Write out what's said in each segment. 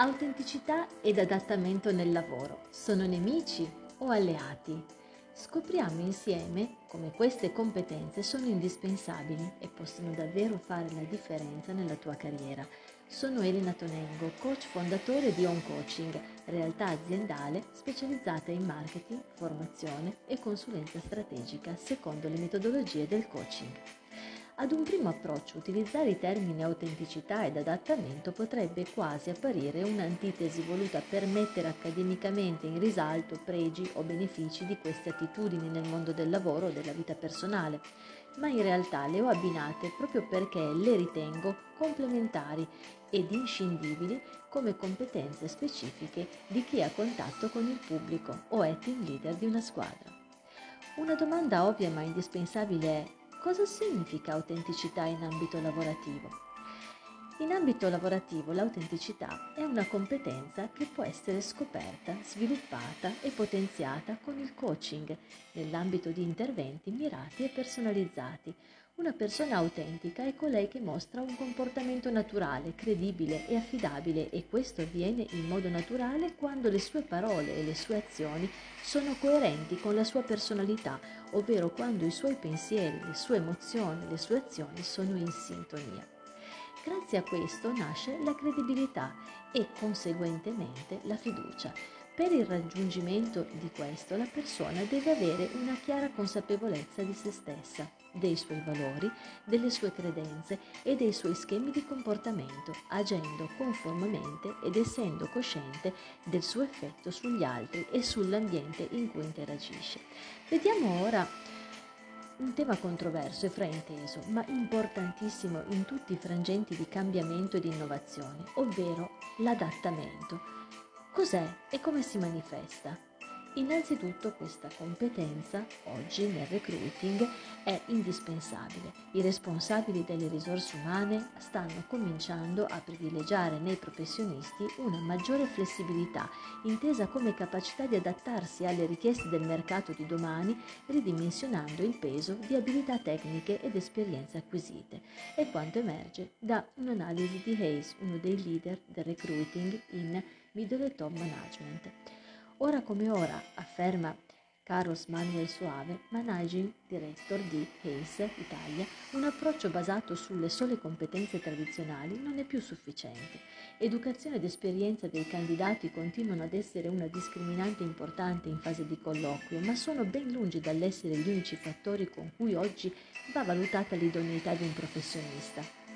Autenticità ed adattamento nel lavoro sono nemici o alleati? Scopriamo insieme come queste competenze sono indispensabili e possono davvero fare la differenza nella tua carriera. Sono Elena Tonengo, coach fondatore di On Coaching, realtà aziendale specializzata in marketing, formazione e consulenza strategica secondo le metodologie del coaching. Ad un primo approccio utilizzare i termini autenticità ed adattamento potrebbe quasi apparire un'antitesi voluta per mettere accademicamente in risalto pregi o benefici di queste attitudini nel mondo del lavoro o della vita personale, ma in realtà le ho abbinate proprio perché le ritengo complementari ed inscindibili come competenze specifiche di chi ha contatto con il pubblico o è team leader di una squadra. Una domanda ovvia ma indispensabile è Cosa significa autenticità in ambito lavorativo? In ambito lavorativo l'autenticità è una competenza che può essere scoperta, sviluppata e potenziata con il coaching nell'ambito di interventi mirati e personalizzati, una persona autentica è colei che mostra un comportamento naturale, credibile e affidabile e questo avviene in modo naturale quando le sue parole e le sue azioni sono coerenti con la sua personalità, ovvero quando i suoi pensieri, le sue emozioni, le sue azioni sono in sintonia. Grazie a questo nasce la credibilità e conseguentemente la fiducia. Per il raggiungimento di questo la persona deve avere una chiara consapevolezza di se stessa, dei suoi valori, delle sue credenze e dei suoi schemi di comportamento, agendo conformemente ed essendo cosciente del suo effetto sugli altri e sull'ambiente in cui interagisce. Vediamo ora un tema controverso e frainteso, ma importantissimo in tutti i frangenti di cambiamento e di innovazione, ovvero l'adattamento. Cos'è e come si manifesta? Innanzitutto questa competenza oggi nel recruiting è indispensabile. I responsabili delle risorse umane stanno cominciando a privilegiare nei professionisti una maggiore flessibilità, intesa come capacità di adattarsi alle richieste del mercato di domani, ridimensionando il peso di abilità tecniche ed esperienze acquisite. È quanto emerge da un'analisi di Hayes, uno dei leader del recruiting in middle top management. Ora come ora, afferma Carlos Manuel Suave, Managing Director di Hayes Italia, un approccio basato sulle sole competenze tradizionali non è più sufficiente. Educazione ed esperienza dei candidati continuano ad essere una discriminante importante in fase di colloquio, ma sono ben lungi dall'essere gli unici fattori con cui oggi va valutata l'idoneità di un professionista.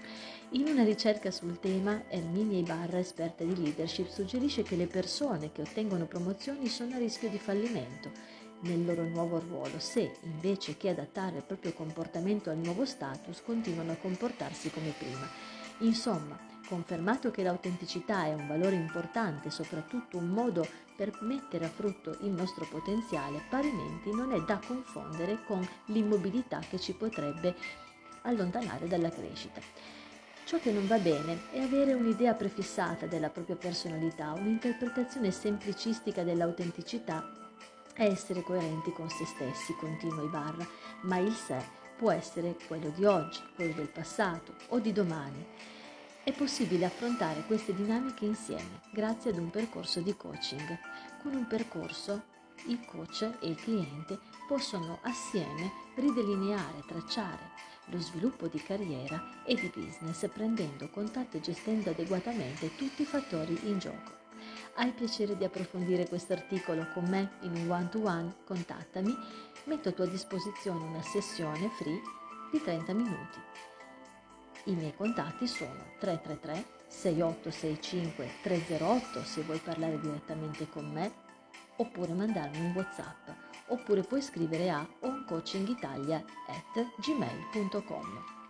In una ricerca sul tema, Erminia Ibarra, esperta di leadership, suggerisce che le persone che ottengono promozioni sono a rischio di fallimento nel loro nuovo ruolo se, invece che adattare il proprio comportamento al nuovo status, continuano a comportarsi come prima. Insomma, confermato che l'autenticità è un valore importante, soprattutto un modo per mettere a frutto il nostro potenziale, parimenti non è da confondere con l'immobilità che ci potrebbe allontanare dalla crescita. Ciò che non va bene è avere un'idea prefissata della propria personalità, un'interpretazione semplicistica dell'autenticità e essere coerenti con se stessi, continua Ibarra, ma il sé può essere quello di oggi, quello del passato o di domani. È possibile affrontare queste dinamiche insieme grazie ad un percorso di coaching. Con un percorso il coach e il cliente possono assieme ridelineare, tracciare lo sviluppo di carriera e di business prendendo contatto e gestendo adeguatamente tutti i fattori in gioco. Hai piacere di approfondire questo articolo con me in un one-to-one? Contattami, metto a tua disposizione una sessione free di 30 minuti. I miei contatti sono 333 6865 308 se vuoi parlare direttamente con me oppure mandarmi un WhatsApp oppure puoi scrivere a oncoachingitalia.gmail.com.